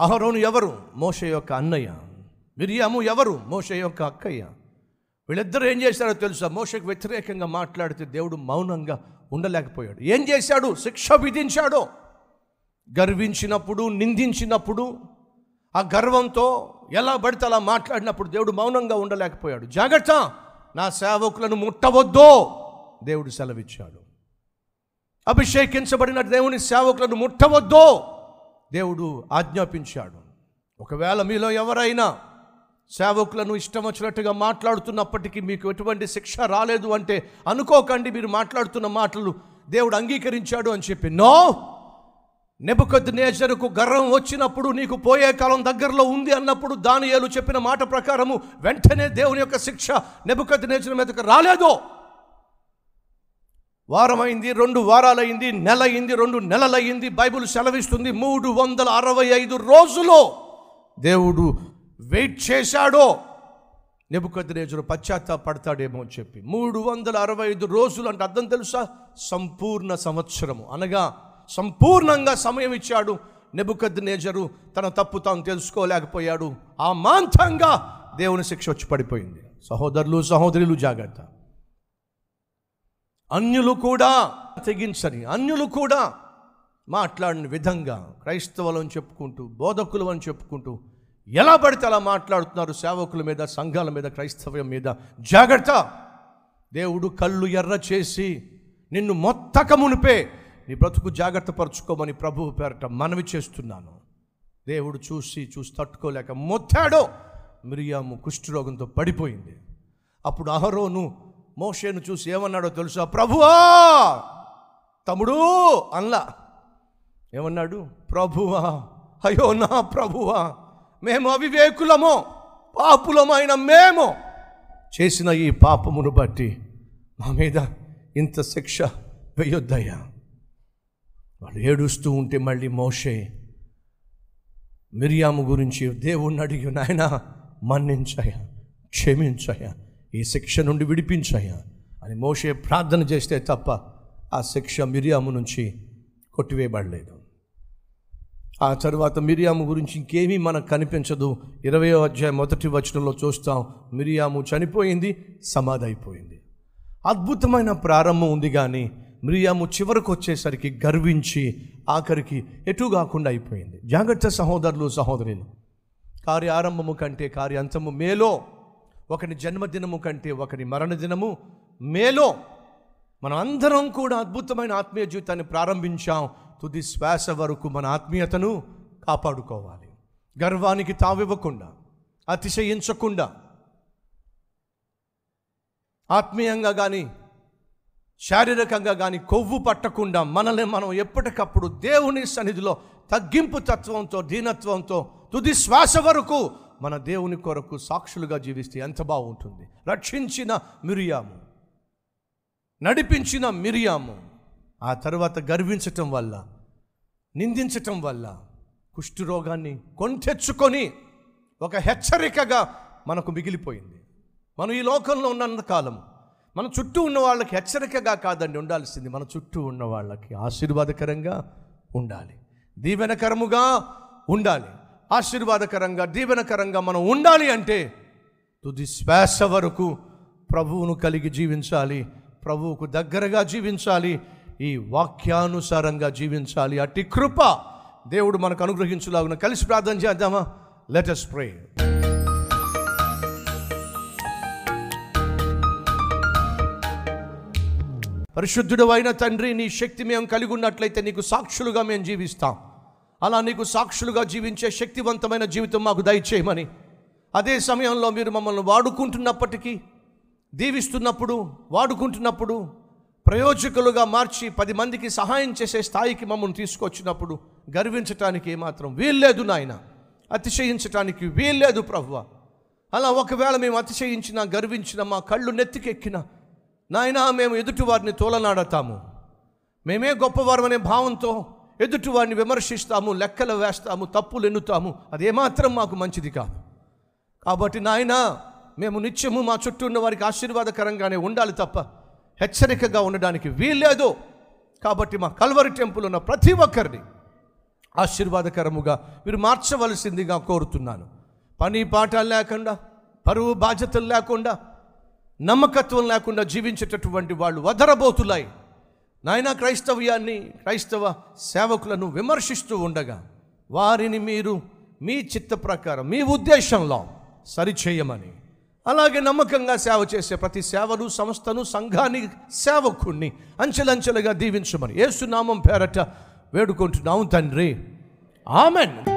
అహరోను ఎవరు? మోష యొక్క అన్నయ్య. మిరియాము ఎవరు? మోష యొక్క అక్కయ్య. వీళ్ళిద్దరూ ఏం చేశారో తెలుసా? మోషకు వ్యతిరేకంగా మాట్లాడితే దేవుడు మౌనంగా ఉండలేకపోయాడు. ఏం చేశాడు? శిక్ష విధించాడో. గర్వించినప్పుడు నిందించినప్పుడు ఆ గర్వంతో ఎలా పడితే అలా మాట్లాడినప్పుడు దేవుడు మౌనంగా ఉండలేకపోయాడు. జాగ్రత్త! నా సేవకులను ముట్టవద్దో! దేవుడు సెలవిచ్చాడు. అభిషేకించబడిన దేవుని సేవకులను ముట్టవద్దో! దేవుడు ఆజ్ఞాపించాడు. ఒకవేళ మీలో ఎవరైనా సేవకులను ఇష్టం వచ్చినట్టుగా మాట్లాడుతున్నప్పటికీ మీకు ఎటువంటి శిక్ష రాలేదు అంటే అనుకోకండి మీరు మాట్లాడుతున్న మాటలు దేవుడు అంగీకరించాడు అని చెప్పి. నో! నెబుకద్ నేచరుకు గర్వం వచ్చినప్పుడు నీకు పోయే కాలం దగ్గరలో ఉంది అన్నప్పుడు దానియేలు చెప్పిన మాట ప్రకారము వెంటనే దేవుని యొక్క శిక్ష నెబుకద్ నేచర్ మీదకు రాలేదో! వారమైంది రెండు వారాలైంది నెల అయింది రెండు నెలలయ్యింది బైబిల్ సెలవిస్తుంది. మూడు వందల అరవై ఐదు రోజులు దేవుడు వెయిట్ చేశాడో నెబుకద్రేజుడు పశ్చాత్తాపడతాడేమో అని చెప్పి. మూడు వందల అరవై ఐదు రోజులు అంటే అర్థం తెలుసా? సంపూర్ణ సంవత్సరము. అనగా సంపూర్ణంగా సమయం ఇచ్చాడు. నెబుకద్ నేజరు తన తప్పు తాను తెలుసుకోలేకపోయాడు. ఆ మాంతంగా దేవుని శిక్ష వచ్చి పడిపోయింది. సహోదరులు సహోదరులు జాగ్రత్త. అన్యులు కూడా తెగించని అన్యులు కూడా మాట్లాడిన విధంగా క్రైస్తవులు అని చెప్పుకుంటూ బోధకులు అని చెప్పుకుంటూ ఎలా పడితే అలా మాట్లాడుతున్నారు సేవకుల మీద సంఘాల మీద క్రైస్తవ్యం మీద. జాగ్రత్త! దేవుడు కళ్ళు ఎర్ర చేసి నిన్ను మొత్తక మునిపే నీ బ్రతుకు జాగ్రత్త పరుచుకోమని ప్రభువు పేరట మనవి చేస్తున్నాను. దేవుడు చూసి చూసి తట్టుకోలేక మొత్తాడో మిరియాము కుష్ఠరోగంతో పడిపోయింది. అప్పుడు అహరోను మోషేను చూసి ఏమన్నాడో తెలుసా? ప్రభువా! తమ్ముడు! అన్లా. ఏమన్నాడు? ప్రభువా! అయ్యో నా ప్రభువా! మేము అవివేకులమో పాపులమైన మేము చేసిన ఈ పాపమును బట్టి మా మీద ఇంత శిక్ష వేయొద్దయ్యా. వాళ్ళు ఏడుస్తూ ఉంటే మళ్ళీ మోషే మిరియాము గురించి దేవుణ్ణి అడిగి నాయన మన్నించయ్యా క్షమించయ్యా ఈ శిక్ష నుండి విడిపించయ్యా అని మోషే ప్రార్థన చేస్తే తప్ప ఆ శిక్ష మిరియాము నుంచి కొట్టివేయబడలేదు. ఆ తర్వాత మిరియాము గురించి ఇంకేమీ మనకు కనిపించదు. ఇరవై అధ్యాయం మొదటి వచనంలో చూస్తాం మిరియాము చనిపోయింది సమాధి అయిపోయింది అద్భుతమైన ప్రారంభం ఉంది కానీ మిరియాము చివరకు వచ్చేసరికి గర్వించి ఆఖరికి ఎటు కాకుండా అయిపోయింది. జాగ్రత్త సహోదరులు సహోదరులు కార్యారంభము కంటే కార్యాంతము మేలో ఒకని జన్మదినము కంటే ఒకని మరణదినము. మేలో మనం అందరం కూడా అద్భుతమైన ఆత్మీయ జీవితాన్ని ప్రారంభించాం. తుది శ్వాస వరకు మన ఆత్మీయతను కాపాడుకోవాలి. గర్వానికి తావివ్వకుండా అతిశయించకుండా ఆత్మీయంగా కానీ శారీరకంగా కానీ కొవ్వు పట్టకుండా మనల్ని మనం ఎప్పటికప్పుడు దేవుని సన్నిధిలో తగ్గింపు తత్వంతో దీనత్వంతో తుది శ్వాస వరకు మన దేవుని కొరకు సాక్షులుగా జీవిస్తే ఎంత బాగుంటుంది. రక్షించిన మిరియాము. నడిపించిన మిరియాము. ఆ తర్వాత గర్వించటం వల్ల నిందించటం వల్ల కుష్ఠరోగాన్ని కొంటెచ్చుకొని ఒక హెచ్చరికగా మనకు మిగిలిపోయింది. మనం ఈ లోకంలో ఉన్నంత కాలం మన చుట్టూ ఉన్న వాళ్ళకి హెచ్చరికగా కాదండి ఉండాల్సింది. మన చుట్టూ ఉన్న వాళ్ళకి ఆశీర్వాదకరంగా ఉండాలి. దీవెనకరముగా ఉండాలి. ఆశీర్వాదకరంగా దీవెనకరంగా మనం ఉండాలి అంటే తుది శ్వాస వరకు ప్రభువును కలిగి జీవించాలి ప్రభువుకు దగ్గరగా జీవించాలి ఈ వాక్యానుసారంగా జీవించాలి. అట్టి కృప దేవుడు మనకు అనుగ్రహించులాగున కలిసి ప్రార్థన చేద్దామా? లెటస్ ప్రే పరిశుద్ధుడు అయిన తండ్రి నీ శక్తి మేము కలిగి ఉన్నట్లయితే నీకు సాక్షులుగా మేము జీవిస్తాం. అలా నీకు సాక్షులుగా జీవించే శక్తివంతమైన జీవితం మాకు దయచేయమని. అదే సమయంలో మీరు మమ్మల్ని వాడుకుంటున్నప్పటికీ దీవిస్తున్నప్పుడు వాడుకుంటున్నప్పుడు ప్రయోజకులుగా మార్చి పది మందికి సహాయం చేసే స్థాయికి మమ్మల్ని తీసుకొచ్చినప్పుడు గర్వించటానికి ఏమాత్రం వీల్లేదు నాయన. అతిశయించటానికి వీల్లేదు ప్రభువ అలా ఒకవేళ మేము అతిశయించిన గర్వించిన మా కళ్ళు నెత్తికెక్కిన నాయనా మేము ఎదుటి వారిని తోలనాడతాము. మేమే గొప్పవారమనే భావంతో ఎదుటివాడిని విమర్శిస్తాము లెక్కలు వేస్తాము తప్పులు ఎన్నుతాము. అదేమాత్రం మాకు మంచిది కాదు. కాబట్టి నాయన మేము నిత్యము మా చుట్టూ ఉన్న వారికి ఆశీర్వాదకరంగానే ఉండాలి తప్ప హెచ్చరికగా ఉండడానికి వీల్లేదు. కాబట్టి మా కల్వరి టెంపుల్ ఉన్న ప్రతి ఒక్కరిని ఆశీర్వాదకరముగా మీరు మార్చవలసిందిగా కోరుతున్నాను. పని పాట లేకుండా పరువు బాధ్యతలు లేకుండా నమ్మకత్వం లేకుండా జీవించేటటువంటి వాళ్ళు వదరబోతులాయి. నాయన క్రైస్తవ్యాన్ని క్రైస్తవ సేవకులను విమర్శిస్తూ ఉండగా వారిని మీరు మీ చిత్త ప్రకారం మీ ఉద్దేశంలో సరిచేయమని. అలాగే నమ్మకంగా సేవ చేసే ప్రతి సేవను సంస్థను సంఘాన్ని సేవకుణ్ణి అంచెలంచెలుగా దీవించమని ఏసునామం పేరట వేడుకుంటున్నాం తండ్రి. ఆమెన్.